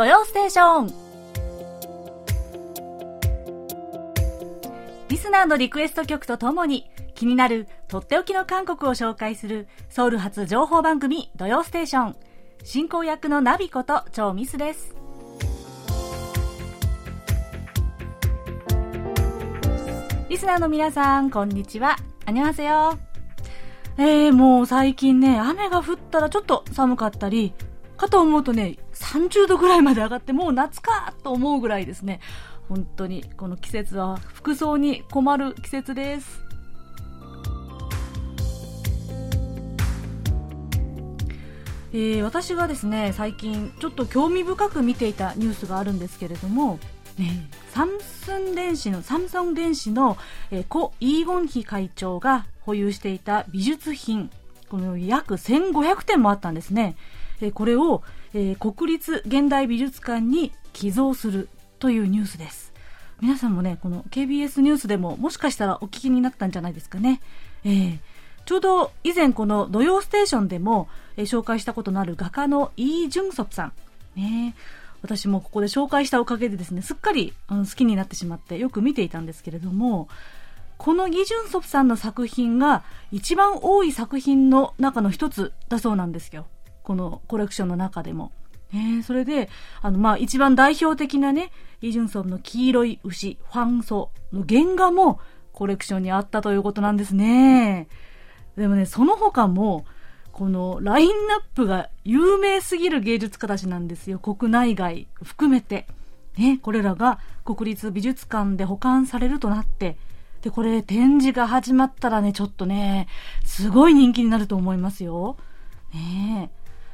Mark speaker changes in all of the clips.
Speaker 1: 土曜ステーション。リスナーのリクエスト曲とともに気になるとっておきの韓国を紹介するソウル発情報番組土曜ステーション。進行役のナビこと超ミスです。リスナーの皆さんこんにちは。あにわせよえー、もう最近ね雨が降ったらちょっと寒かったりかと思うとね30度ぐらいまで上がってもう夏かと思うぐらいですね。本当にこの季節は服装に困る季節です。えー、私がですね最近ちょっと興味深く見ていたニュースがあるんですけれども、ね、サムスン電子のサムソン電子の、えー、コ・イーゴンヒ会長が保有していた美術品この約1500点もあったんですね、えー、これを、えー、国立現代美術館に寄贈するというニュースです。皆さんもねこの KBS ニュースでももしかしたらお聞きになったんじゃないですかね、えー、ちょうど以前この土曜ステーションでも、え、紹介したことのある画家のイ・ジュンソプさん、ね、私もここで紹介したおかげでですねすっかり、うん、好きになってしまってよく見ていたんですけれどもこのギ・ジュンソプさんの作品が一番多い作品の中の一つだそうなんですよ。このコレクションの中でも。ね、それで、あの、まあ、一番代表的なね、イ・ジュンソンの黄色い牛、ファンソの原画もコレクションにあったということなんですね。でもね、その他も、このラインナップが有名すぎる芸術家たちなんですよ。国内外含めて。ね、これらが国立美術館で保管されるとなって、で、これ展示が始まったらね、ちょっとね、すごい人気になると思いますよ。ね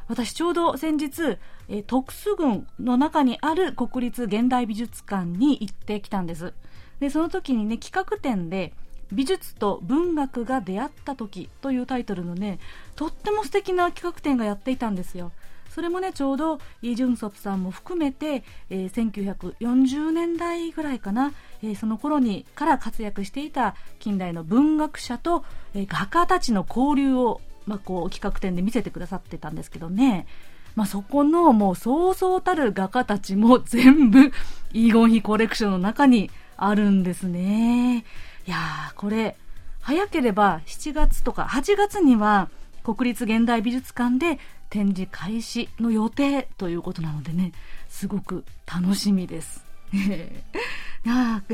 Speaker 1: 私ちょうど先日、え徳須郡の中にある国立現代美術館に行ってきたんです。で、その時にね、企画展で、美術と文学が出会った時というタイトルのね、とっても素敵な企画展がやっていたんですよ。それもね、ちょうどイ・ジュンソプさんも含めて、えー、1940年代ぐらいかな、えー、その頃にから活躍していた近代の文学者と、えー、画家たちの交流を、まあ、こう企画展で見せてくださってたんですけどね、まあ、そこのもうそうそうたる画家たちも全部イーゴンヒコレクションの中にあるんですね。いやー、これ、早ければ7月とか8月には国立現代美術館で展示開始の予定ということなのでね、すごく楽しみです。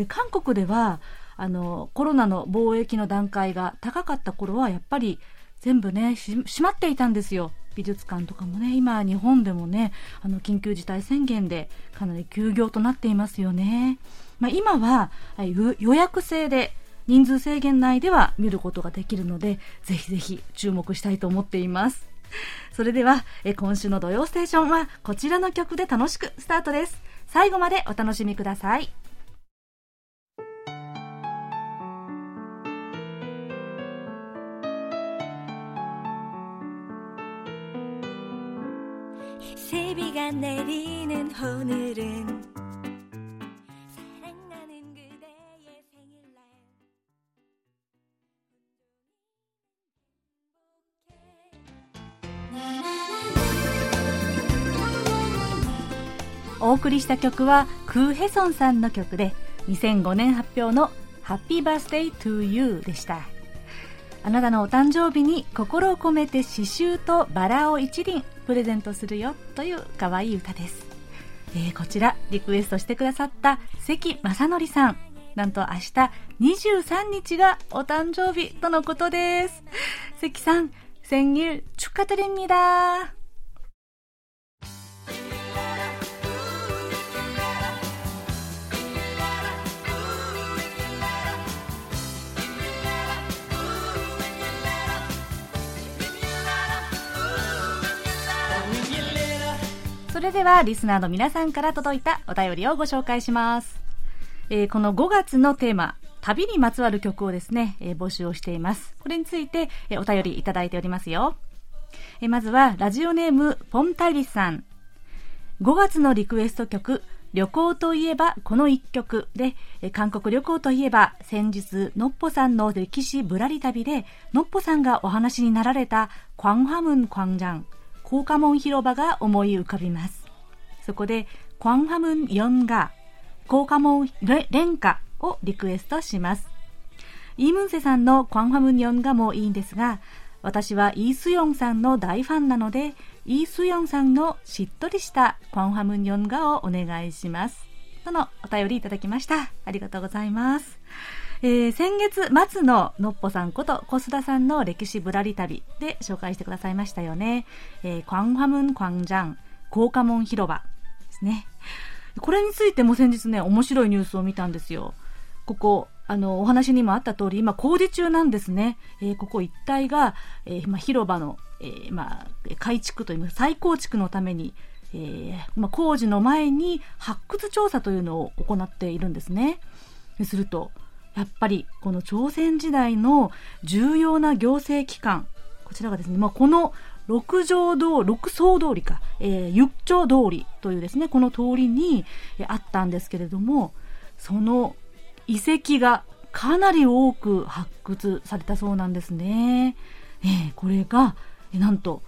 Speaker 1: 韓国ではあのコロナの貿易の段階が高かった頃はやっぱり全部ね閉まっていたんですよ。美術館とかもね今日本でもねあの緊急事態宣言でかなり休業となっていますよね、まあ、今は予約制で人数制限内では見ることができるのでぜひぜひ注目したいと思っています。それではえ今週の土曜ステーションはこちらの曲で楽しくスタートです。最後までお楽しみください。 비가내리는오늘은お送りした曲はクーヘソンさんの曲で2005年発表の「ハッピーバースデートゥーユーでしたあなたのお誕生日に心を込めて刺繍とバラを一輪 プレゼントするよという可愛い歌です、えー、こちらリクエストしてくださった関正則さんなんと明日23日がお誕生日とのことです関さん생일축하드립니다 それではリスナーの皆さんから届いたお便りをご紹介します。えー、この5月のテーマ、旅にまつわる曲をですね、えー、募集をしています。これについて、えー、お便りいただいておりますよ。えまずは、ラジオネーム、ポンタイリスさん。5月のリクエスト曲、旅行といえばこの1曲で、韓国旅行といえば先日、のっぽさんの歴史ぶらり旅で、のっぽさんがお話になられた、クァンハムン・クァンジャン。高架門広場が思い浮かびます。そこで、クァンハムン4が、高架門連歌をリクエストします。イ・ムンセさんのクァンハムン4がもいいんですが、私はイー・スヨンさんの大ファンなので、イー・スヨンさんのしっとりしたクァンハムン4がをお願いします。とのお便りいただきました。ありがとうございます。えー、先月末ののっぽさんこと小須田さんの歴史ぶらり旅で紹介してくださいましたよね。えー、クァンハムン・クァンジャン、高架門広場ですね。これについても先日ね、面白いニュースを見たんですよ。ここ、あの、お話にもあった通り、今工事中なんですね。えー、ここ一帯が、えー、広場の、えー、まあ、改築という再構築のために、えー、まあ、工事の前に発掘調査というのを行っているんですね。すると、やっぱりこの朝鮮時代の重要な行政機関、こちらがですね、まあ、この六条通六層通りか、えー、ゆっちょ通りというですね、この通りに、あったんですけれども、その遺跡がかなり多く発掘されたそうなんですね。えー、これが、なんと、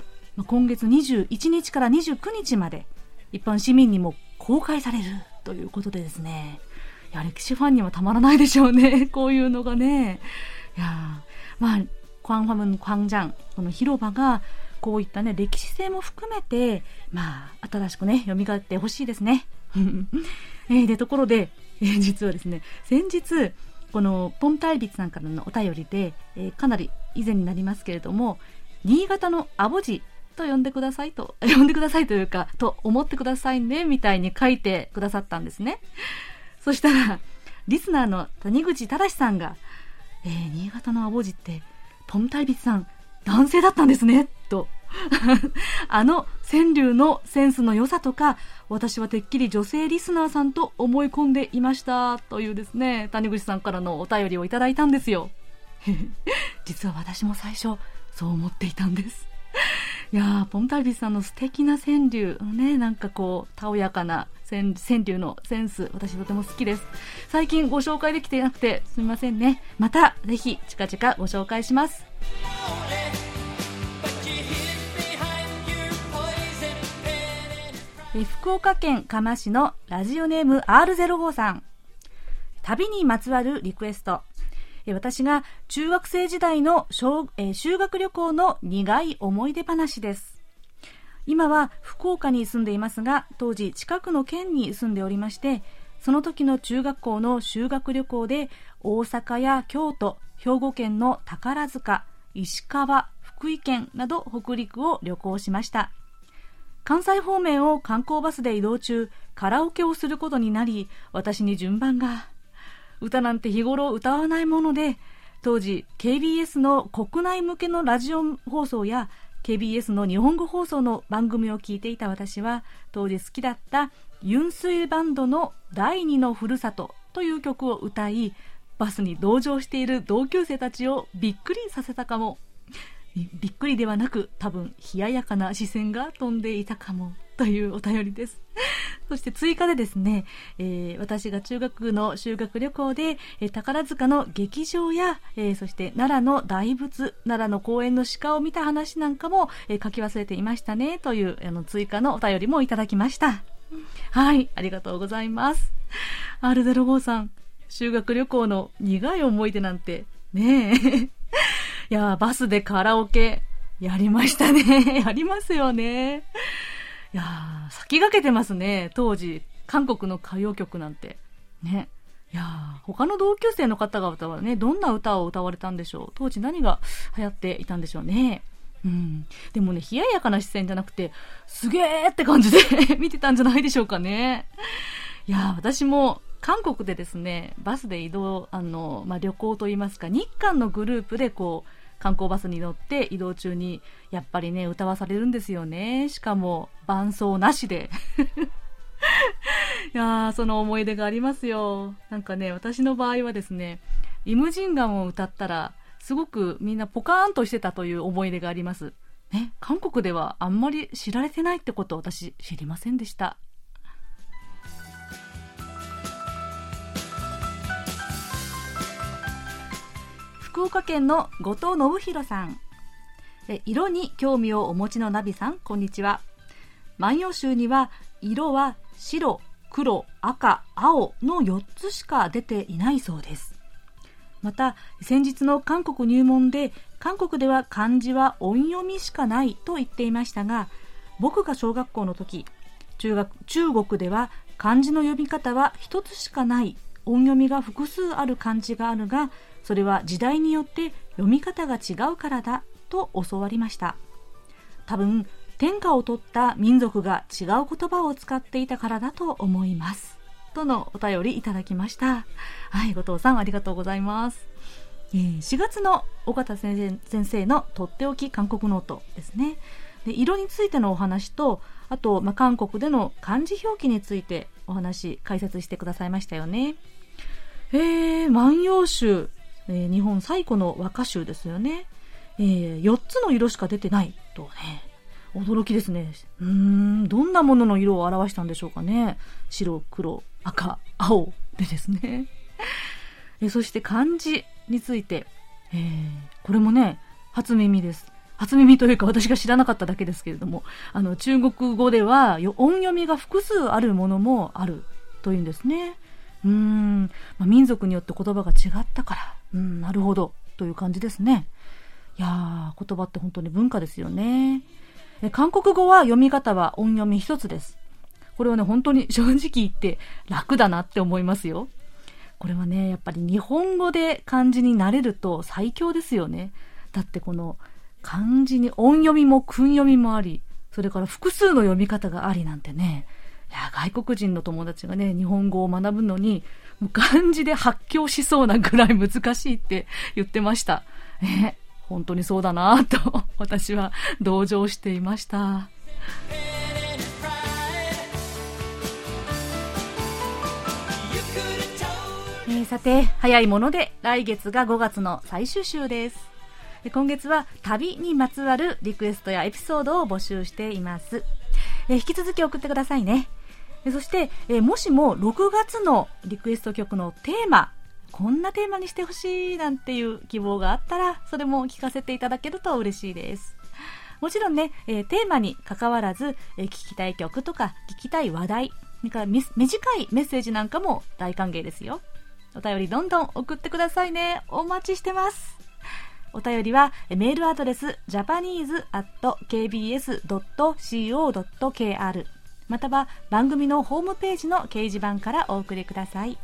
Speaker 1: 今月21日から29日まで一般市民にも公開されるということでですね、や、歴史ファンにはたまらないでしょうね。こういうのがね。いやまあ、クアンファムのクアンジャン、この広場が、こういったね、歴史性も含めて、まあ、新しくね、蘇ってほしいですね。えー、で、ところで、えー、実はですね、先日、このポンタイビツさんからのお便りで、えー、かなり以前になりますけれども、新潟のアボジと呼んでくださいと、呼んでくださいというか、と思ってくださいね、みたいに書いてくださったんですね。そしたら、リスナーの谷口正さんが、えー、新潟のアボジって、ポンタイビツさん、男性だったんですね、と。あの川柳のセンスの良さとか、私はてっきり女性リスナーさんと思い込んでいました、というですね、谷口さんからのお便りをいただいたんですよ。実は私も最初、そう思っていたんです。いやー、ポンタイビスさんの素敵な川柳、ね、なんかこう、たおやかな川柳のセンス、私とても好きです。最近ご紹介できていなくてすみませんね。また、ぜひ、近々ご紹介します。福岡県嘉麻市のラジオネーム R05 さん。旅にまつわるリクエスト。私が中学生時代の修学旅行の苦い思い出話です。今は福岡に住んでいますが、当時近くの県に住んでおりまして、その時の中学校の修学旅行で大阪や京都、兵庫県の宝塚、石川、福井県など北陸を旅行しました。関西方面を観光バスで移動中、カラオケをすることになり、私に順番が。歌なんて日頃歌わないもので、当時 KBS の国内向けのラジオ放送や KBS の日本語放送の番組を聞いていた私は当時好きだったユンスイバンドの第二のふるさとという曲を歌いバスに同乗している同級生たちをびっくりさせたかも。びっくりではなく多分冷ややかな視線が飛んでいたかも。というお便りです そして追加でですね、えー、私が中学の修学旅行で、えー、宝塚の劇場や、えー、そして奈良の大仏、奈良の公園の鹿を見た話なんかも、え書き忘れていましたね、というあの追加のお便りもいただきました。はい、ありがとうございます。R05 さん、修学旅行の苦い思い出なんて、ねえ。いや、バスでカラオケ、やりましたね。やりますよね。いやー、先駆けてますね。当時、韓国の歌謡曲なんて。ね。いや、他の同級生の方々はね、どんな歌を歌われたんでしょう。当時何が流行っていたんでしょうね。うん。でもね、冷ややかな視線じゃなくて、すげーって感じで 見てたんじゃないでしょうかね。いや、私も韓国でですね、バスで移動、あの、まあ、旅行といいますか、日韓のグループでこう、観光バスに乗って移動中にやっぱりね歌わされるんですよね。しかも伴奏なしで。いやーその思い出がありますよ。なんかね私の場合はですねイムジンガンを歌ったらすごくみんなポカーンとしてたという思い出があります。ね韓国ではあんまり知られてないってこと私知りませんでした。福岡県の後藤信弘さん色に興味をお持ちのナビさんこんにちは万葉集には色は白黒、赤、青の4つしか出ていないそうです。また、先日の韓国入門で、韓国では漢字は音読みしかないと言っていましたが、僕が小学校の時、中学中国では漢字の読み方は1つしかない音読みが複数ある漢字があるがそれは時代によって読み方が違うからだと教わりました。多分天下を取った民族が違う言葉を使っていたからだと思います。とのお便りいただきました。はい後藤さんありがとうございます、4月の尾形先生先生のとっておき韓国ノートですね。で色についてのお話とあと、まあ、韓国での漢字表記についてお話解説してくださいましたよね。えー、万葉集、えー、日本最古の和歌集ですよね、えー、4つの色しか出てないとね。驚きですね。うーんどんなものの色を表したんでしょうかね。白黒赤青でですね。えそして漢字について、えー、これもね初耳です。初耳というか私が知らなかっただけですけれども。あの中国語では音読みが複数あるものもあるというんですね。うん、まあ、民族によって言葉が違ったから、うん、なるほど、という感じですね。いやー、言葉って本当に文化ですよね。え韓国語は読み方は音読み一つです。これはね、本当に正直言って楽だなって思いますよ。これはね、やっぱり日本語で漢字になれると最強ですよね。だってこの漢字に音読みも訓読みもあり、それから複数の読み方がありなんてね、や外国人の友達がね日本語を学ぶのに漢字で発狂しそうなぐらい難しいって言ってました。え本当にそうだなと私は同情していました。えー、さて早いもので来月が5月の最終週です今月は旅にまつわるリクエストやエピソードを募集しています、え、引き続き送ってくださいねそして、え、もしも6月のリクエスト曲のテーマ、こんなテーマにしてほしいなんていう希望があったら、それも聞かせていただけると嬉しいです。もちろんね、えー、テーマに関わらず、えー、聞きたい曲とか聞きたい話題、それか短いメッセージなんかも大歓迎ですよ。お便りどんどん送ってくださいね。お待ちしてます。お便りはメールアドレス japanese.kbs.co.kr または番組のホームページの掲示板からお送りください。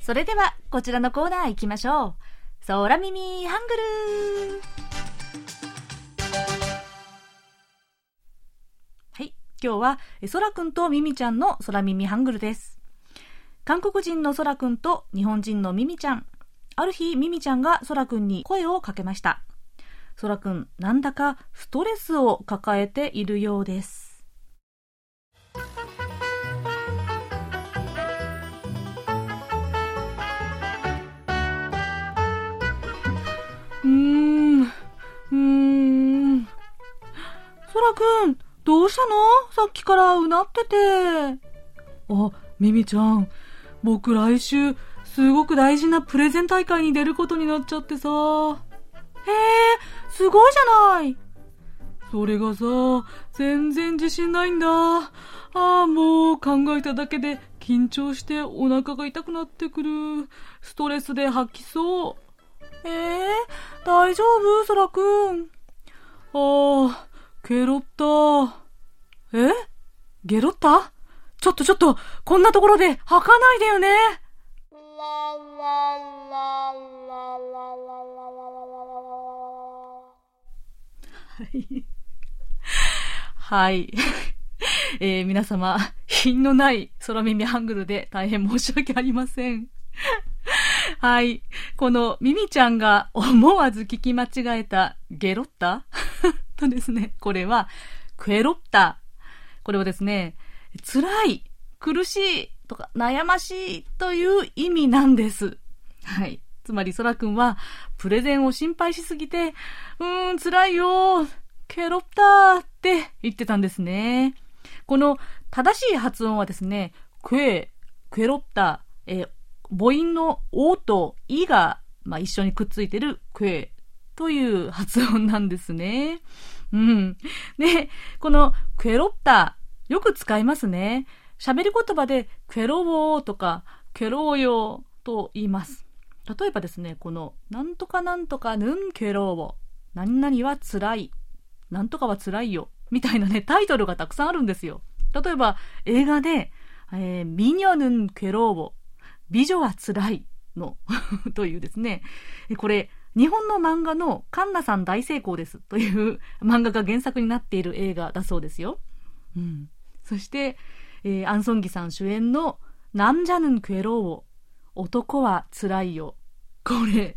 Speaker 1: それではこちらのコーナー行きましょう。空耳ハングルはい今日はそらくんとみみちゃんの空耳ハングルです。韓国人のそらくんと日本人のみみちゃん。ある日みみちゃんがそらくんに声をかけました。そらくん、なんだかストレスを抱えているようです。うん、うん。そらくん、どうしたの？さっきからうなってて。あ、ミミちゃん、僕来週、すごく大事なプレゼン大会に出ることになっちゃってさ。へえ、すごいじゃないそれがさ、全然自信ないんだ。ああ、もう考えただけで緊張してお腹が痛くなってくる。ストレスで吐きそう。えー、大丈夫？そらくん。ああ、ケロった。え？ゲロった？ちょっとちょっと、こんなところで吐かないでよね。い。はい。えー、皆様、品のない空耳ハングルで大変申し訳ありません。はい。このミミちゃんが思わず聞き間違えたゲロッタ？とですね、これはクエロッタ。これはですね、辛い、苦しいとか悩ましいという意味なんです。はい。つまり、そらくんは、プレゼンを心配しすぎて、うーん、辛いよケロッターって言ってたんですね。この正しい発音はですね、クエ、クエロッタ、えー、母音のオとイが、まあ、一緒にくっついてるクエという発音なんですね。うん。で、このクエロッタ、よく使いますね。喋り言葉でクエロウォーとかクエロウヨと言います。例えばですね、この、なんとかなんとかぬんけろうを、何々はつらい、なんとかはつらいよ、みたいなね、タイトルがたくさんあるんですよ。例えば、映画で、えー、にょぬんけろうを、美女はつらいの というですね、これ、日本の漫画のカンナさん大成功ですという 漫画が原作になっている映画だそうですよ。うん。そして、えー、アンソンギさん主演のなんじゃぬんけろうを男は辛いよ。これ、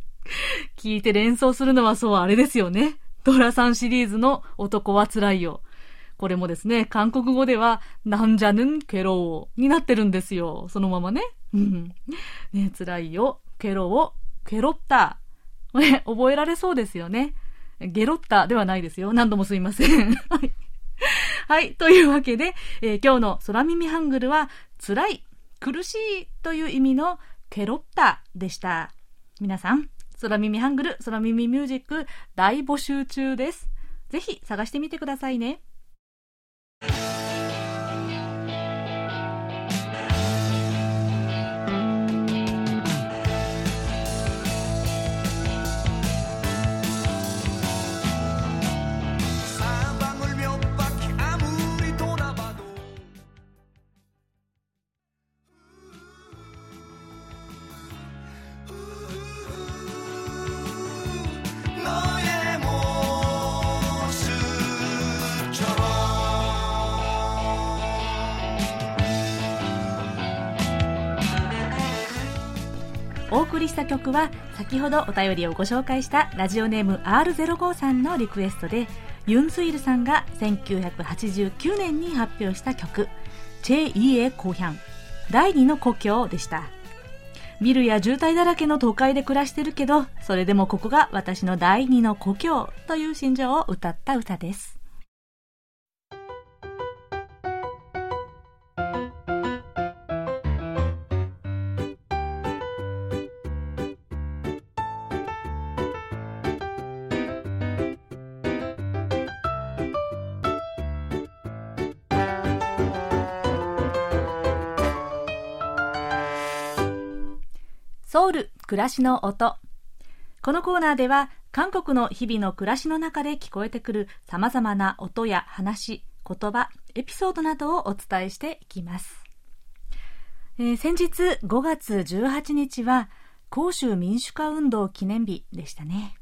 Speaker 1: 聞いて連想するのはそうあれですよね。ドラさんシリーズの男は辛いよ。これもですね、韓国語では、なんじゃぬんけろうになってるんですよ。そのままね。ね、辛いよ。けろう、けろった。ね、覚えられそうですよね。ゲロッタではないですよ。何度もすいません。はい。はい。というわけで、えー、今日の空耳ハングルは、辛い、苦しいという意味のケロッタでした。皆さん、空耳ハングル、空耳ミュージック大募集中です。ぜひ探してみてくださいね。りした曲は先ほどお便りをご紹介したラジオネーム R05 さんのリクエストでユン・スイルさんが1989年に発表した曲「チェ・イエ・コヒャン」第二の故郷でした。ビルや渋滞だらけの都会で暮らしてるけどそれでもここが私の第二の故郷という心情を歌った歌です。ソウル暮らしの音このコーナーでは韓国の日々の暮らしの中で聞こえてくる様々な音や話、言葉、エピソードなどをお伝えしていきます。えー、先日5月18日は広州民主化運動記念日でしたね。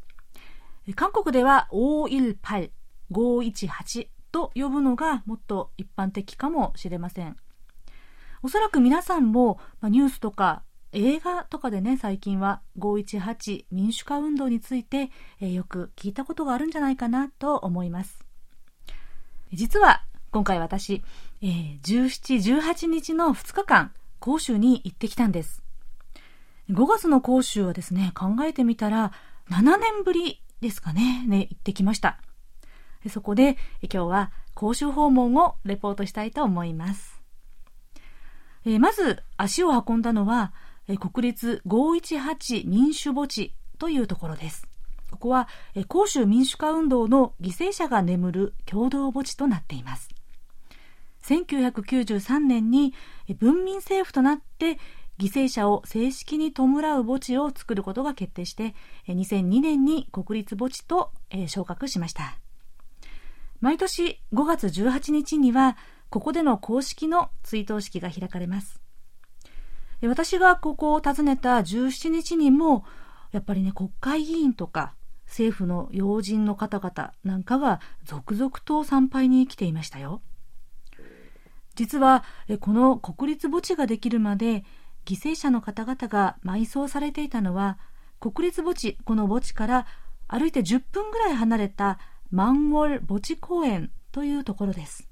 Speaker 1: 韓国では518、518と呼ぶのがもっと一般的かもしれません。おそらく皆さんも、ニュースとか映画とかでね、最近は518民主化運動について、えー、よく聞いたことがあるんじゃないかなと思います。実は、今回私、えー、17、18日の2日間、広州に行ってきたんです。5月の広州はですね、考えてみたら、7年ぶりですかね、ね、行ってきました。そこで、今日は広州訪問をレポートしたいと思います。えー、まず、足を運んだのは、国立518民主墓地というところです。ここは広州民主化運動の犠牲者が眠る共同墓地となっています。1993年に文民政府となって犠牲者を正式に弔う墓地を作ることが決定して2002年に国立墓地と昇格しました毎年5月18日にはここでの公式の追悼式が開かれます私がここを訪ねた17日にも、やっぱりね、国会議員とか政府の要人の方々なんかが続々と参拝に来ていましたよ。実は、この国立墓地ができるまで、犠牲者の方々が埋葬されていたのは、国立墓地、この墓地から歩いて10分ぐらい離れたマンウォル墓地公園というところです。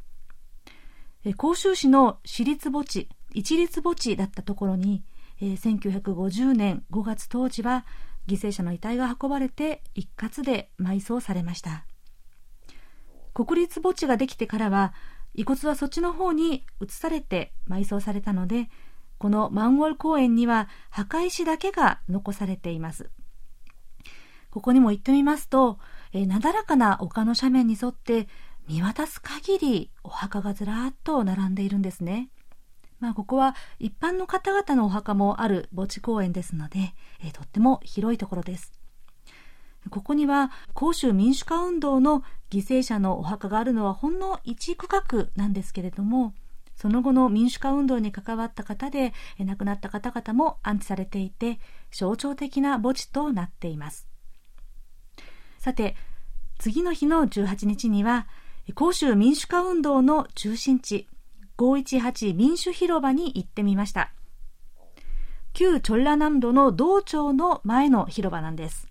Speaker 1: 甲州市の私立墓地、一律墓地だったところに、えー、1950年5月当時は犠牲者の遺体が運ばれて一括で埋葬されました国立墓地ができてからは遺骨はそっちの方に移されて埋葬されたのでこのマンゴル公園には墓石だけが残されていますここにも行ってみますとえー、なだらかな丘の斜面に沿って見渡す限りお墓がずらっと並んでいるんですね。まあ、ここは一般の方々のお墓もある墓地公園ですので、え、とっても広いところです。ここには甲州民主化運動の犠牲者のお墓があるのはほんの一区画なんですけれども、その後の民主化運動に関わった方で亡くなった方々も安置されていて、象徴的な墓地となっています。さて、次の日の18日には、甲州民主化運動の中心地、518民主広場に行ってみました。旧チョラ南道の道庁の前の広場なんです。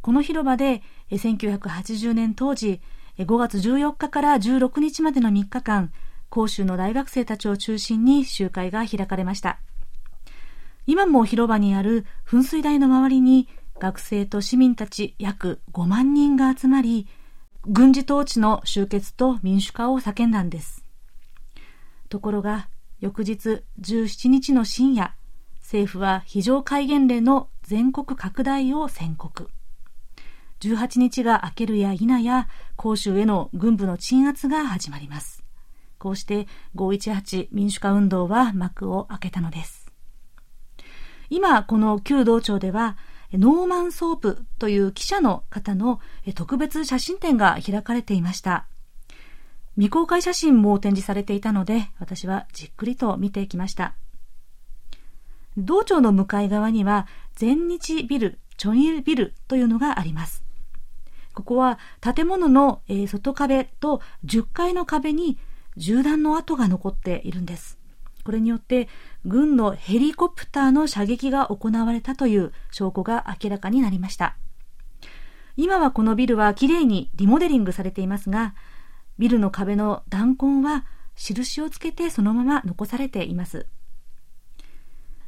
Speaker 1: この広場で1980年当時5月14日から16日までの3日間、甲州の大学生たちを中心に集会が開かれました。今も広場にある噴水台の周りに学生と市民たち約5万人が集まり、軍事統治の終結と民主化を叫んだんです。ところが、翌日17日の深夜、政府は非常戒厳令の全国拡大を宣告。18日が明けるや否や、光州への軍部の鎮圧が始まります。こうして518民主化運動は幕を開けたのです。今、この旧道庁では、ノーマン・ソープという記者の方の特別写真展が開かれていました。未公開写真も展示されていたので、私はじっくりと見ていきました。道庁の向かい側には、全日ビル、チョニルビルというのがあります。ここは建物の外壁と10階の壁に銃弾の跡が残っているんです。これによって軍のヘリコプターの射撃が行われたという証拠が明らかになりました。今はこのビルはきれいにリモデリングされていますが、ビルの壁の弾痕は印をつけてそのまま残されています。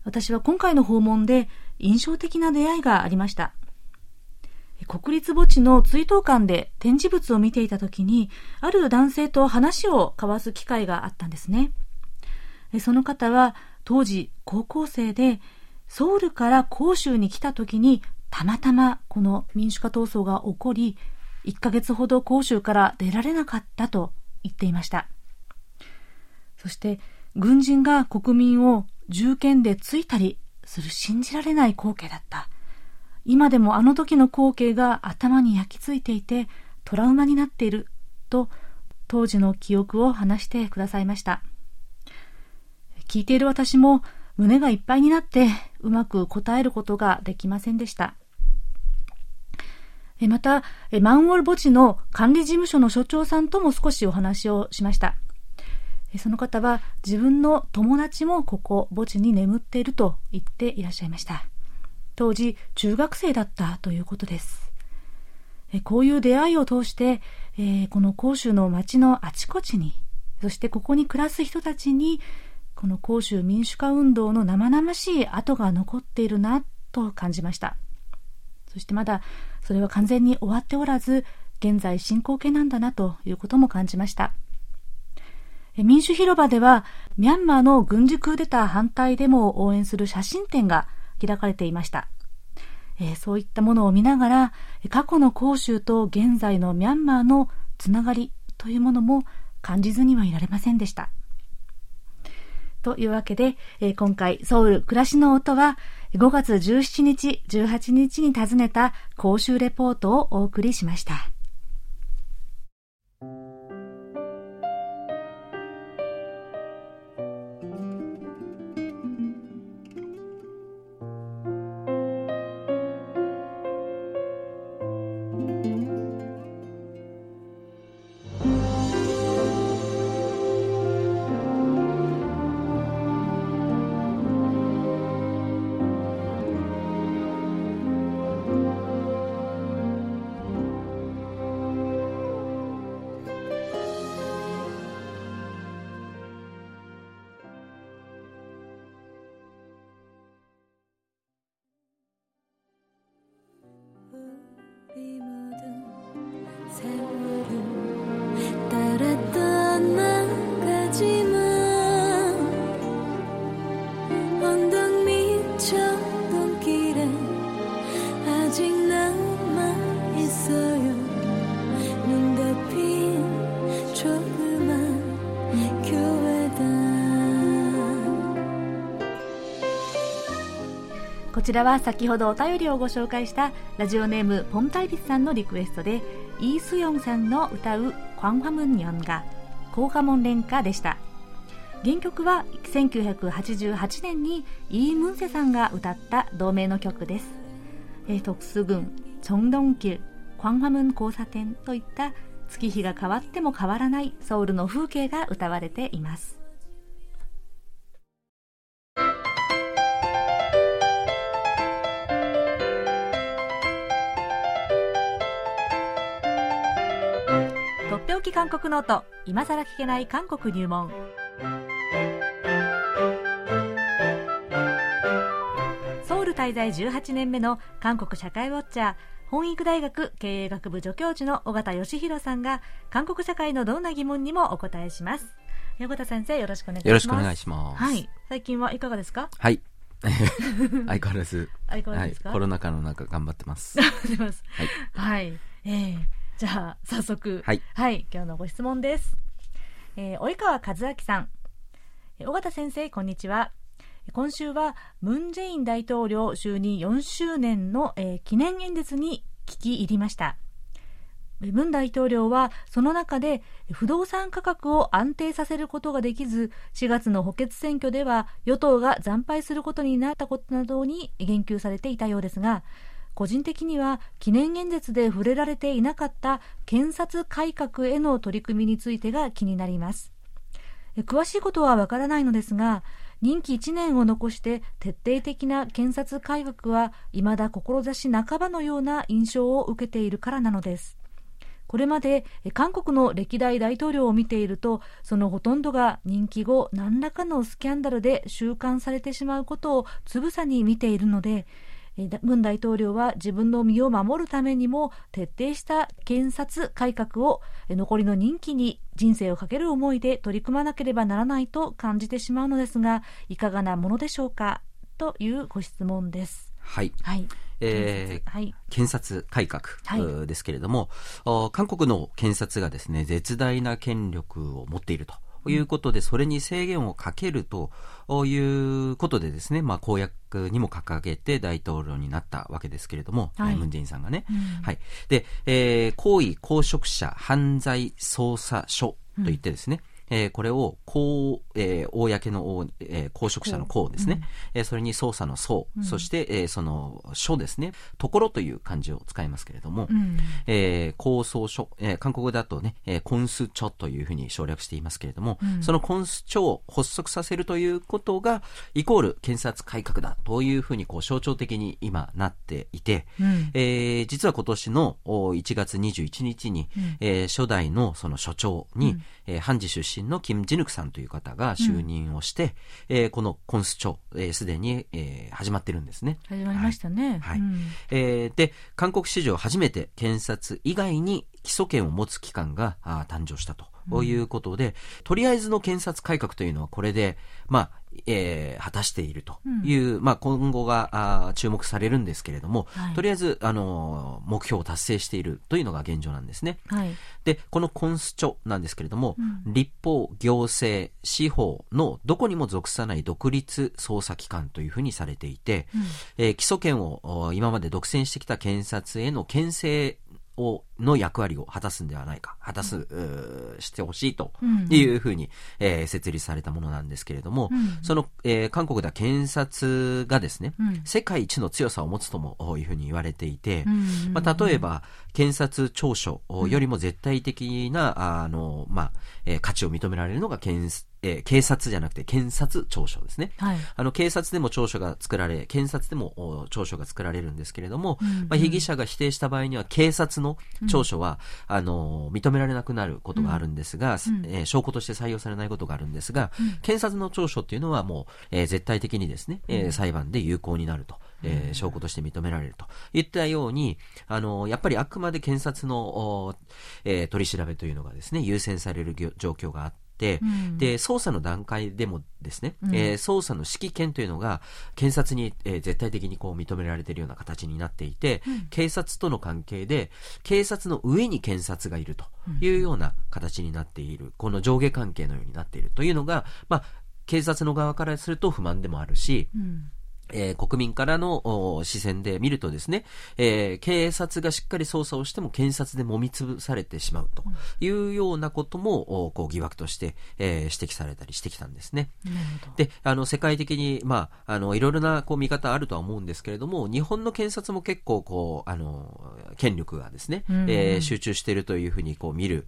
Speaker 1: 私は今回の訪問で印象的な出会いがありました。国立墓地の追悼館で展示物を見ていた時に、ある男性と話を交わす機会があったんですね。その方は当時高校生でソウルから広州に来た時にたまたまこの民主化闘争が起こり1ヶ月ほど広州から出られなかったと言っていました。そして軍人が国民を銃剣で突いたりする信じられない光景だった。今でもあの時の光景が頭に焼き付いていてトラウマになっていると当時の記憶を話してくださいました。聞いている私も胸がいっぱいになってうまく答えることができませんでした。また、マンウォル墓地の管理事務所の所長さんとも少しお話をしました。その方は自分の友達もここ墓地に眠っていると言っていらっしゃいました。当時中学生だったということです。こういう出会いを通して、この甲州の町のあちこちに、そしてここに暮らす人たちにこの甲州民主化運動の生々しい跡が残っているなと感じましたそしてまだそれは完全に終わっておらず現在進行形なんだなということも感じました。民主広場ではミャンマーの軍事クーデター反対デモを応援する写真展が開かれていました、え、そういったものを見ながら過去の広州と現在のミャンマーのつながりというものも感じずにはいられませんでした。というわけで、え、今回ソウル暮らしの音は5月17日、18日に訪ねた講習レポートをお送りしました。こちらは先ほどお便りをご紹介したラジオネームポンタイビスさんのリクエストでイースヨンさんの歌う「クァンファムンニョン」が「高華門連歌」でした。原曲は1988年にイー・ムンセさんが歌った同名の曲です。特殊群チョンドンキュクァンファムン交差点といった月日が変わっても変わらないソウルの風景が歌われています。き韓国ノート今さら聞けない韓国入門。滞在18年目の韓国社会ウォッチャー本育大学経営学部助教授の尾形義弘さんが韓国社会のどんな疑問にもお答えします。尾形先生よろしくお願いします。
Speaker 2: よろしくお願いします。
Speaker 1: はい。最近はいかがですか？
Speaker 2: はい。相変わらず。
Speaker 1: 相変わらずですか、
Speaker 2: はい、コロナ禍の中頑張ってます。
Speaker 1: はい、はい、えー、じゃあ早速はい、はい、今日のご質問です、えー、及川和明さん。尾形先生こんにちは。今週はムン・ジェイン大統領就任4周年の、えー、記念演説に聞き入りました。ムン大統領はその中で不動産価格を安定させることができず4月の補欠選挙では与党が惨敗することになったことなどに言及されていたようですが個人的には記念演説で触れられていなかった検察改革への取り組みについてが気になります。詳しいことはわからないのですが任期1年を残して徹底的な検察改革は未だ志半ばのような印象を受けているからなのです。これまで韓国の歴代大統領を見ているとそのほとんどが任期後何らかのスキャンダルで収監されてしまうことをつぶさに見ているのでムン大統領は自分の身を守るためにも徹底した検察改革を残りの任期に人生をかける思いで取り組まなければならないと感じてしまうのですがいかがなものでしょうかというご質問です。
Speaker 2: はい、はい。えーはい、検察改革ですけれども、はい、韓国の検察がですね絶大な権力を持っているとということで、それに制限をかけるということでですね、まあ、公約にも掲げて大統領になったわけですけれども、はい、ムン・ジェインさんがね。うん、はい。で、えー、行為公職者犯罪捜査所といってですね、えー、これを公、えー、公の、えー、公職者の公ですね、うん、えー、それに捜査の総、うん、そして、えー、その書ですね、ところという漢字を使いますけれども、うん、えー、公捜書、えー、韓国だとね、えー、コンスチョというふうに省略していますけれども、うん、そのコンスチョを発足させるということが、イコール検察改革だというふうにこう象徴的に今なっていて、うん、えー、実は今年の1月21日に、うん、えー、初代のその所長に、うん、えー、判事出身のキム・ジヌクさんという方が就任をして、うん、えー、このコンスチョ、す、え、で、に、えー、始まってるんですね。
Speaker 1: 始まりましたね。
Speaker 2: はい。はいうん、えー、で、韓国史上初めて検察以外に基礎権を持つ機関があ誕生したと。いうことで、うん、とりあえずの検察改革というのはこれで、まあ、えー、果たしているという、うん、まあ、今後があ注目されるんですけれども、はい、とりあえず、あの目標を達成しているというのが現状なんですね。はい、で、このコンスチョなんですけれども、うん、立法、行政、司法のどこにも属さない独立捜査機関というふうにされていて、うん、えー、基礎権を今まで独占してきた検察への牽制をの役割を果たすんではないか、果たす、うん、してほしいというふうに、うん、えー、設立されたものなんですけれども、うん、その、えー、韓国では検察がですね、世界一の強さを持つともいうふうに言われていて、まあ、例えば、検察長所よりも絶対的な、あの、まあ、えー、価値を認められるのが検えー、警察じゃなくて検察長所ですね。はい、あの警察でも長所が作られ、検察でも長所が作られるんですけれども、うんうん、まあ、被疑者が否定した場合には警察の長所は、うん、あの認められなくなることがあるんですが、うん、えー、証拠として採用されないことがあるんですが、うん、検察の長所っていうのはもう、えー、絶対的にですね、えー、裁判で有効になると。えー、証拠として認められると。いったように、あの、やっぱりあくまで検察の、えー、取り調べというのがですね、優先される状況があって、、うん、で捜査の段階でもですね、うん、えー、捜査の指揮権というのが検察に、えー、絶対的にこう認められているような形になっていて、うん、警察との関係で警察の上に検察がいるというような形になっている、この上下関係のようになっているというのが、まあ、警察の側からすると不満でもあるし、えー、国民からの視線で見るとですね、えー、警察がしっかり捜査をしても検察で揉み潰されてしまうというようなことも、こう疑惑として、えー、指摘されたりしてきたんですね。で、あの、世界的に、まあ、あの、いろいろなこう見方あるとは思うんですけれども、日本の検察も結構こう、あの、権力がですね、うん。えー、集中しているというふうにこう見る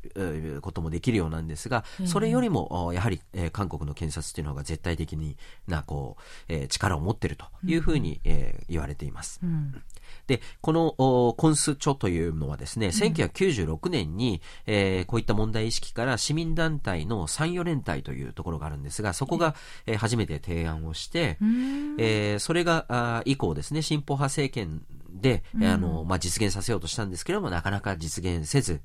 Speaker 2: こともできるようなんですが、それよりも、やはり、えー、韓国の検察というのが絶対的にな、こう、えー、力を持っているというふうに、えー、言われています。うん。で、このコンスチョというのはですね、1996年に、えー、こういった問題意識から市民団体の三四連隊というところがあるんですが、そこが、えー、初めて提案をして、えー、それがあ以降ですね、進歩派政権で、うん、あの、まあ、実現させようとしたんですけれども、なかなか実現せず、うん、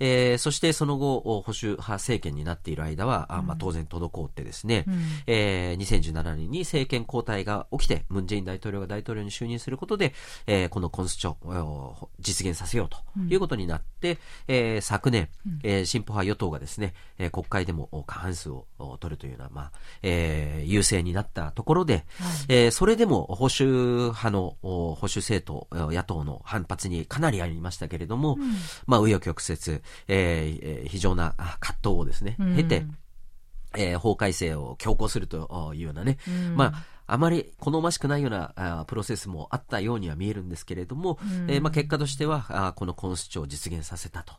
Speaker 2: えー、そしてその後、保守派政権になっている間は、あまあ、当然滞ってですね、うん、えー、2017年に政権交代が起きて、ムン・ジェイン大統領が大統領に就任することで、えー、このコンスチョを実現させようということになって、うん、えー、昨年、えー、進歩派与党がですね、えー、国会でも過半数を取るというような、まあ、えー、優勢になったところで、はい、えー、それでも保守派の保守政党、野党の反発にかなりありましたけれども、うん、まあ、紆余曲折、えー、非常な葛藤をですね、経て、えー、法改正を強行するというようなね、うん、まあ、あまり好ましくないようなあプロセスもあったようには見えるんですけれども、うん、えー、まあ、結果としてはあこのコンスチを実現させたと。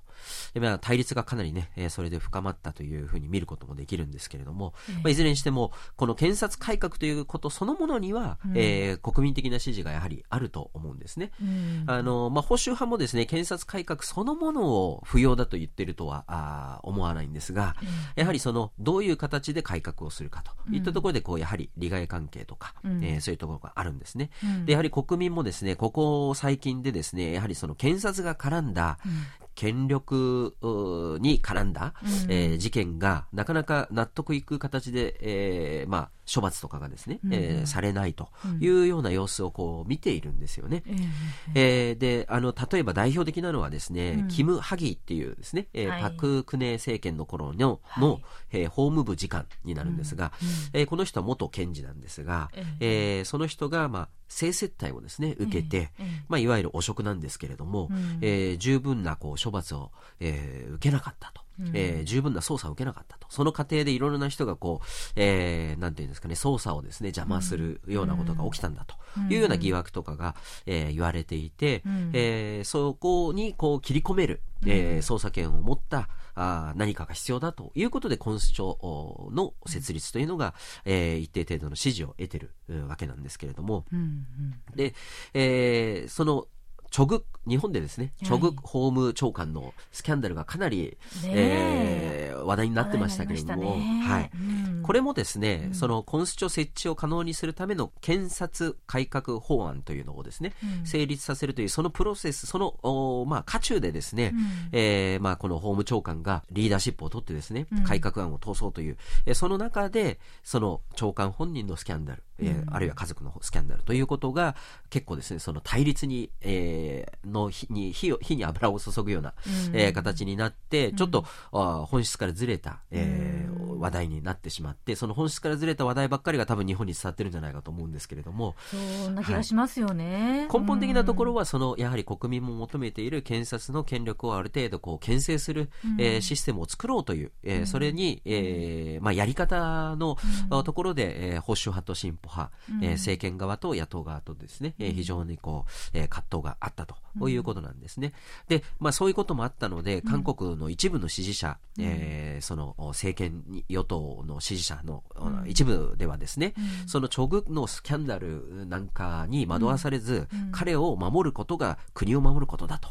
Speaker 2: まあ、対立がかなりね、えー、それで深まったというふうに見ることもできるんですけれども、まあ、いずれにしても、この検察改革ということそのものには、うん、えー、国民的な支持がやはりあると思うんですね。うん、あの、まあ、保守派もですね、検察改革そのものを不要だと言っているとはあ思わないんですが、やはりその、どういう形で改革をするかと。いったところで、こう、やはり利害関係とか、うん、えー、そういうところがあるんですね。で、やはり国民もですね、ここ最近でですね、やはりその検察が絡んだ、権力に絡んだ、うん、えー、事件がなかなか納得いく形で、えー、まあ、処罰とかがですね、うん、えー、されないというような様子をこう見ているんですよね。うん、えー、で、あの、例えば代表的なのはですね、うん、キム・ハギっていうですね、えー、はい、パク・クネ政権の頃の、の、はい、えー、法務部次官になるんですが、うん、えー、この人は元検事なんですが、えー、その人が、まあ、性接待をですね、受けて、まあ、いわゆる汚職なんですけれども、うん、えー、十分なこう処罰を、えー、受けなかったと。えー、十分な捜査を受けなかったと。その過程でいろいろな人がこう、えー、なんていうんですかね、捜査をですね、邪魔するようなことが起きたんだと。いうような疑惑とかが、えー、言われていて、えー、そこにこう切り込める、えー、捜査権を持ったあ何かが必要だということで、コンス庁の設立というのが、えー、一定程度の支持を得てるわけなんですけれども、で、えー、そのチョグ、日本でですね、チョグ法務長官のスキャンダルがかなり、ねえ。ー、話題になってましたけれども、はい、うん、これもですね、うん、そのコンスチョ設置を可能にするための検察改革法案というのをですね、うん、成立させるというそのプロセス、その、おまあ、渦中でですね、うん、えー、まあ、この法務長官がリーダーシップを取ってですね、改革案を通そうという、えー、その中で、その長官本人のスキャンダル、えー、あるいは家族のスキャンダルということが結構ですね、その対立に、えー、の火に火を火に油を注ぐような、うん、えー、形になって、ちょっと、うん、本質からずれた、えー、話題になってしまって、その本質からずれた話題ばっかりが多分日本に伝わってるんじゃないかと思うんですけれども、
Speaker 1: そんな気がしますよね。
Speaker 2: はい、根本的なところは、そのやはり国民も求めている検察の権力をある程度こう牽制する、うん、えー、システムを作ろうという、えー、それに、えー、まあやり方の、ところで、えー、保守派と進歩派、えー、政権側と野党側とですね、えー、非常にこう、えー、葛藤があったということなんですね。で、まあそういうこともあったので、韓国の一部の支持者、うん、えー、その政権与党の支持者の、うん、一部ではですね、うん、そのチョグのスキャンダルなんかに惑わされず、彼を守ることが国を守ることだと、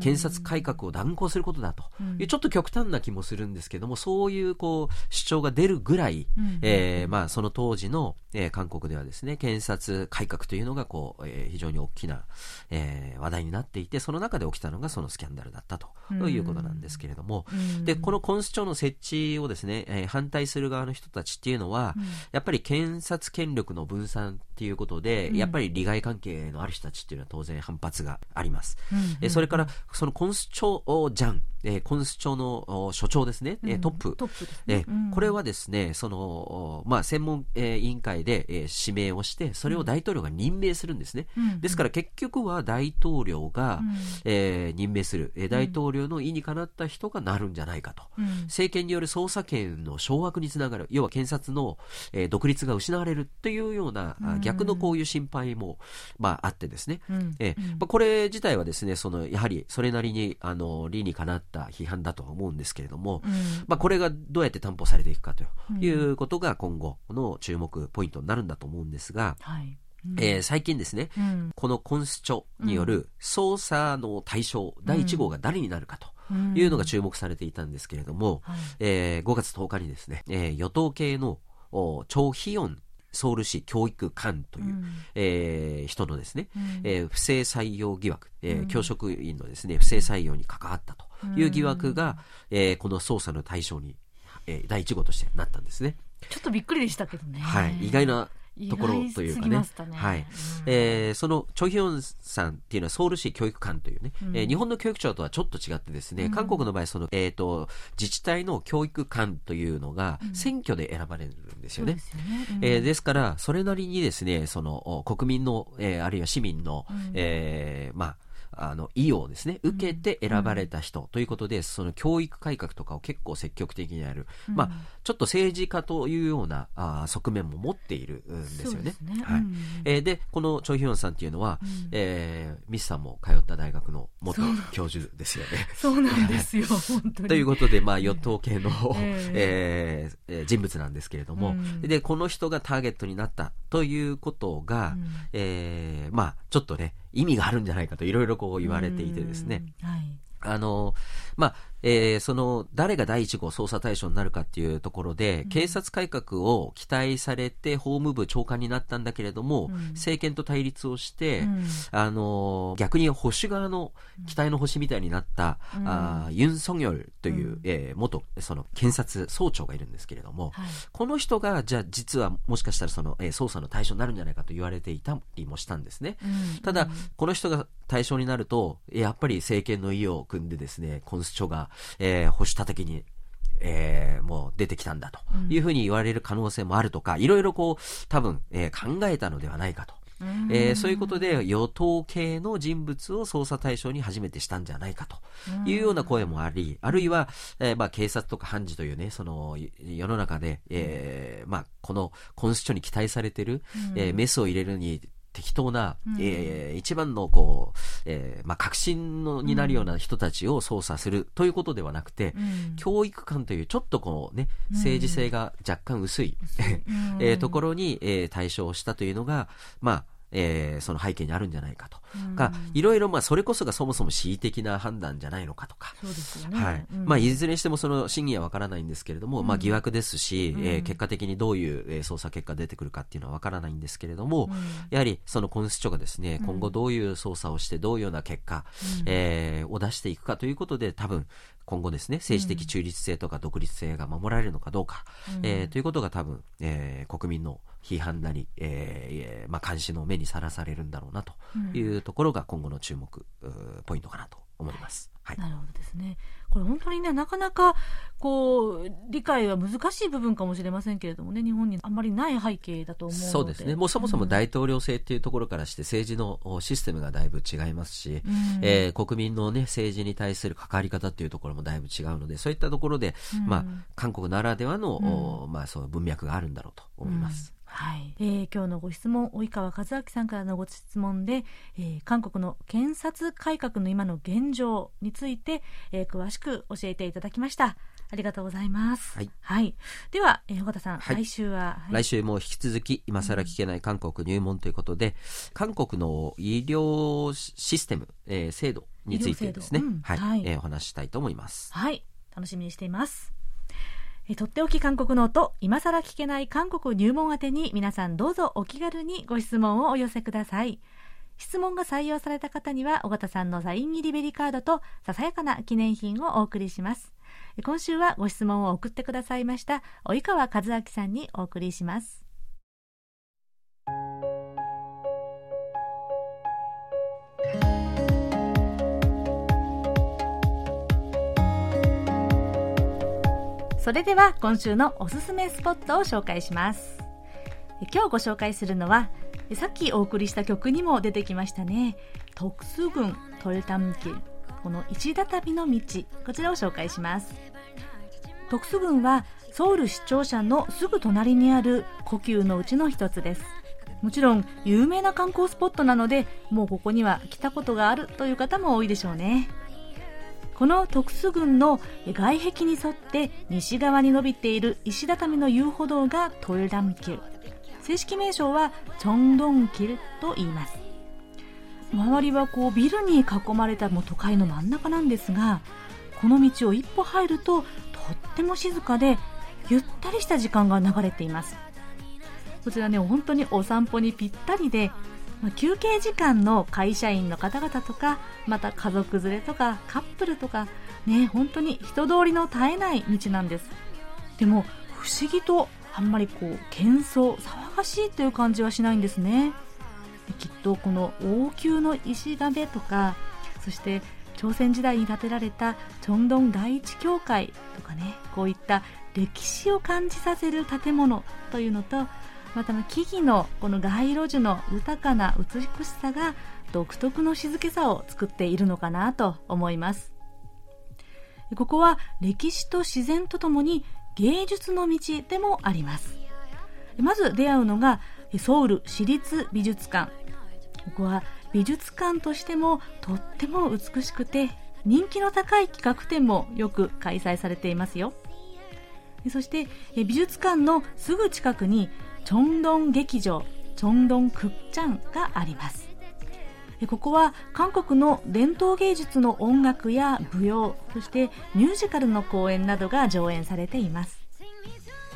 Speaker 2: 検察改革を断行することだと。いう、ちょっと極端な気もするんですけども、そういうこう主張が出るぐらい、えー、まあその当時の、えー、韓国ではですね、検察改革というのがこう、えー、非常に大きな、えー、話題になっていて、その中で起きたのがそのスキャンダルだったということなんですけれども、で、このコンスチョの設置をですね、えー、反対する側の人たちっていうのは、やっぱり検察権力の分散っていうことで、やっぱり利害関係のある人たちっていうのは当然反発があります。えそれかから、そのコンス庁ジャン、えーコンス庁のお所長ですね、えートップ。
Speaker 1: トップです
Speaker 2: え
Speaker 1: ね。うん。
Speaker 2: これはですね、その、おまあ、専門、えー委員会で、えー指名をして、それを大統領が任命するんですね。
Speaker 1: うん
Speaker 2: ですから結局は大統領が、
Speaker 1: うん。
Speaker 2: えー任命する、えー大統領の意にかなった人がなるんじゃないかと。
Speaker 1: うん。
Speaker 2: 政権による捜査権の掌握につながる、要は検察の、えー独立が失われるというような、あ
Speaker 1: うん。
Speaker 2: 逆のこういう心配も、まあ、あってですね。
Speaker 1: うん。
Speaker 2: えまあ、これ自体はですね、その、やはりそれなりに、あの、理にかなった批判だとは思うんですけれども、
Speaker 1: うん。
Speaker 2: まあ、これがどうやって担保されていくかということが今後の注目ポイントになるんだと思うんですが、
Speaker 1: はい。うん。
Speaker 2: えー最近ですね、
Speaker 1: うん。
Speaker 2: このコンスチョによる捜査の対象、第1号が誰になるかというのが注目されていたんですけれども、
Speaker 1: はい。
Speaker 2: えー5月10日にですね、えー与党系のおチョ・ヒヨンソウル市教育官という、
Speaker 1: うん。
Speaker 2: えー人のですね、
Speaker 1: うん。
Speaker 2: えー不正採用疑惑、えー
Speaker 1: うん。
Speaker 2: 教職員のですね、不正採用に関わったという疑惑が、えーこの捜査の対象に、えー第1号としてなったんですね。
Speaker 1: ちょっとびっくりでしたけどね。
Speaker 2: はい。意外なところというかね。
Speaker 1: ね
Speaker 2: はい。
Speaker 1: うん。
Speaker 2: えーそのチョ・ヒョンさんっていうのはソウル市教育官というね、
Speaker 1: うん。
Speaker 2: えー日本の教育庁とはちょっと違ってですね、
Speaker 1: うん。
Speaker 2: 韓国の場合その、えー、と自治体の教育官というのが
Speaker 1: うん。
Speaker 2: 選挙で選ばれるんですよね。
Speaker 1: で
Speaker 2: えーですから、それなりにですね、その、お国民の、えーあるいは市民の、
Speaker 1: うん。
Speaker 2: えーまあ、あの、意をですね、受けて選ばれた人。ということで、その教育改革とかを結構積極的にやる。まあ、ちょっと政治家というようなあー側面も持っているんですよね。
Speaker 1: ね。
Speaker 2: はい。
Speaker 1: うん。
Speaker 2: えーで、このチョ・ヒョンさんっていうのは、
Speaker 1: うん。
Speaker 2: えーミスさんも通った大学の元教授ですよね。
Speaker 1: そう。なんですよ、本当に。
Speaker 2: ということで、まあ、与党系の、
Speaker 1: え
Speaker 2: えーえー人物なんですけれども、
Speaker 1: うん。
Speaker 2: で、この人がターゲットになったということが、
Speaker 1: うん。
Speaker 2: えーまあ、ちょっとね、意味があるんじゃないかといろいろこう言われていてですね、
Speaker 1: うん。はい。
Speaker 2: あの、まあ、えーその、誰が第一号捜査対象になるかっていうところで、
Speaker 1: うん。
Speaker 2: 警察改革を期待されて法務部長官になったんだけれども、
Speaker 1: うん。
Speaker 2: 政権と対立をして、
Speaker 1: うん。
Speaker 2: あの逆に保守側の期待の星みたいになった、
Speaker 1: うん。
Speaker 2: あーユン・ソンヨルという、
Speaker 1: うん。
Speaker 2: えー元その検察総長がいるんですけれども、
Speaker 1: はい。
Speaker 2: この人がじゃあ実はもしかしたらその、えー捜査の対象になるんじゃないかと言われていたりもしたんですね。
Speaker 1: うん。
Speaker 2: ただ、
Speaker 1: うん。
Speaker 2: この人が対象になると、えーやっぱり政権の意を組んでですね、コンスチョが、えー保守叩きに、えーもう出てきたんだというふうに言われる可能性もあるとか、いろいろこう、多分、えー考えたのではないかと。
Speaker 1: うん。
Speaker 2: えーそういうことで与党系の人物を捜査対象に初めてしたんじゃないかというような声もあり、あるいは、えーまあ、警察とか判事というね、そのい世の中で、えーまあ、このコンスチョに期待されてる、
Speaker 1: うん。
Speaker 2: えーメスを入れるに適当な、
Speaker 1: うん。
Speaker 2: えー一番のこう、えーまあ、革新のになるような人たちを捜査するということではなくて、
Speaker 1: うん。
Speaker 2: 教育官というちょっとこうね、
Speaker 1: うん。
Speaker 2: 政治性が若干薄い、
Speaker 1: うん。
Speaker 2: えーところに、えー対象したというのが、まあ、えーその背景にあるんじゃないかと。か、いろいろ、まあ、それこそがそもそも恣意的な判断じゃないのかとか。はい。
Speaker 1: うん。
Speaker 2: まあ、いずれにしてもその真偽はわからないんですけれども、まあ、
Speaker 1: うん
Speaker 2: 疑惑ですし、
Speaker 1: うん。
Speaker 2: えー結果的にどういうえー捜査結果が出てくるかっていうのはわからないんですけれども、
Speaker 1: うん。
Speaker 2: やはりそのコンスチョがですね、
Speaker 1: うん。
Speaker 2: 今後どういう捜査をして、どういうような結果、
Speaker 1: うん。
Speaker 2: えーを出していくかということで、多分、今後ですね、政治的中立性とか独立性が守られるのかどうか、
Speaker 1: うん
Speaker 2: えーということが多分、えー国民の批判なり、えーえーまあ、監視の目にさらされるんだろうなというところが今後の注目、ポイントかなと思います。はい。
Speaker 1: なるほどですね。これ本当にね、なかなか、こう、理解は難しい部分かもしれませんけれどもね、日本にあんまりない背景だと思う。
Speaker 2: そうですね。もうそもそも
Speaker 1: うん
Speaker 2: 大統領制っていうところからして政治のおシステムがだいぶ違いますし、
Speaker 1: うん
Speaker 2: えー国民のね、政治に対する関わり方っていうところもだいぶ違うので、そういったところで、
Speaker 1: うん
Speaker 2: まあ、韓国ならではの、おまあ、そう文脈があるんだろうと思います。
Speaker 1: うんはい、えー今日のご質問及川和明さんからのご質問で、えー韓国の検察改革の今の現状について、えー詳しく教えていただきました。ありがとうございます。
Speaker 2: はい、
Speaker 1: では、えー、尾形さん、
Speaker 2: はい。
Speaker 1: 来週は、はい。
Speaker 2: 来週も引き続き、今更聞けない韓国入門ということで、韓国の医療システム、えー制度についてですね、
Speaker 1: うん
Speaker 2: はい、
Speaker 1: はい。
Speaker 2: えーお話ししたいと思います。
Speaker 1: はい、楽しみにしています。えとっておき韓国ノート、今更聞けない韓国入門宛てに皆さんどうぞお気軽にご質問をお寄せください。質問が採用された方には、尾形さんのサイン入りベリカードとささやかな記念品をお送りします。今週はご質問を送ってくださいました、及川和明さんにお送りします。それでは今週のおすすめスポットを紹介します。今日ご紹介するのはさっきお送りした曲にも出てきましたね。特殊群トルタムキこの石畳の道。こちらを紹介します。特殊群はソウル市庁舎のすぐ隣にある故宮のうちの一つです。もちろん有名な観光スポットなのでもうここには来たことがあるという方も多いでしょうね。この特殊群の外壁に沿って西側に伸びている石畳の遊歩道がトルダムキル。正式名称はチョンドンキルと言います。周りはこうビルに囲まれたもう都会の真ん中なんですがこの道を一歩入るととっても静かでゆったりした時間が流れています。こちらね本当にお散歩にぴったりでま休憩時間の会社員の方々とかまた家族連れとかカップルとかね本当に人通りの絶えない道なんです。でも不思議とあんまりこう喧騒騒がしいという感じはしないんですね。きっとこの王宮の石壁とかそして朝鮮時代に建てられたチョンドン第一教会とかねこういった歴史を感じさせる建物というのとまた木々のこの街路樹の豊かな美しさが独特の静けさを作っているのかなと思います。ここは歴史と自然とともに芸術の道でもあります。まず出会うのがソウル市立美術館。ここは美術館としてもとっても美しくて人気の高い企画展もよく開催されていますよ。そして美術館のすぐ近くにチョンドン劇場チョンドンクッチャンがありますここは韓国の伝統芸術の音楽や舞踊そしてミュージカルの公演などが上演されています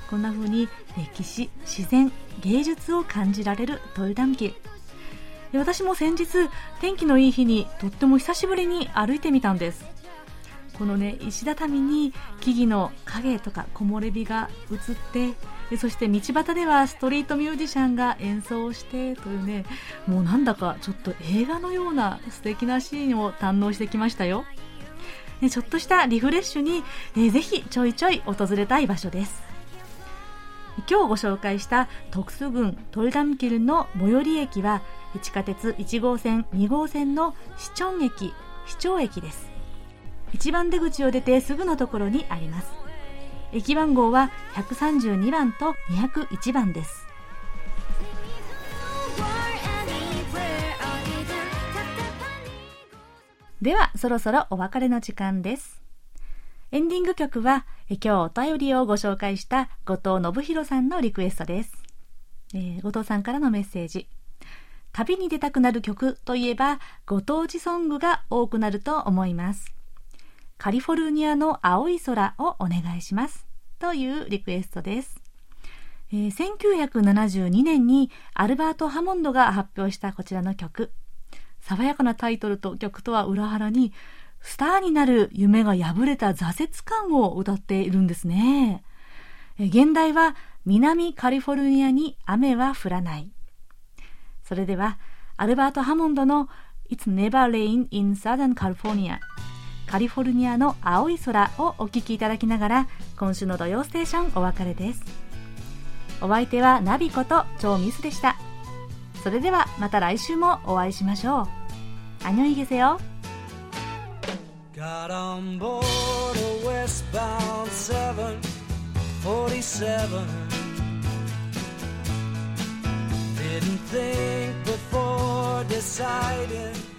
Speaker 1: こんな風に歴史自然芸術を感じられるトルダムキ私も先日天気のいい日にとっても久しぶりに歩いてみたんですこのね石畳に木々の影とか木漏れ日が映ってそして道端ではストリートミュージシャンが演奏してというねもうなんだかちょっと映画のような素敵なシーンを堪能してきましたよ。ちょっとしたリフレッシュに、えー、ぜひちょいちょい訪れたい場所です。今日ご紹介した特殊郡トルダムキルの最寄り駅は地下鉄1号線2号線の市町駅市町駅です。一番出口を出てすぐのところにあります。駅番号は132番と201番です。ではそろそろお別れの時間です。エンディング曲は今日お便りをご紹介した後藤信弘さんのリクエストです、えー、後藤さんからのメッセージ。旅に出たくなる曲といえばご当地ソングが多くなると思います。カリフォルニアの青い空をお願いします。というリクエストです。えー、1972年にアルバート・ハモンドが発表したこちらの曲。爽やかなタイトルと曲とは裏腹に、スターになる夢が破れた挫折感を歌っているんですね。えー、現代は南カリフォルニアに雨は降らない。それでは、アルバート・ハモンドの It's Never Rain in Southern California カリフォルニアの青い空をお聴きいただきながら今週の土曜ステーションお別れです。お相手はナビこと超ミスでした。それではまた来週もお会いしましょう。アニョイゲセよ。Got on board a westbound 747 Didn't think before deciding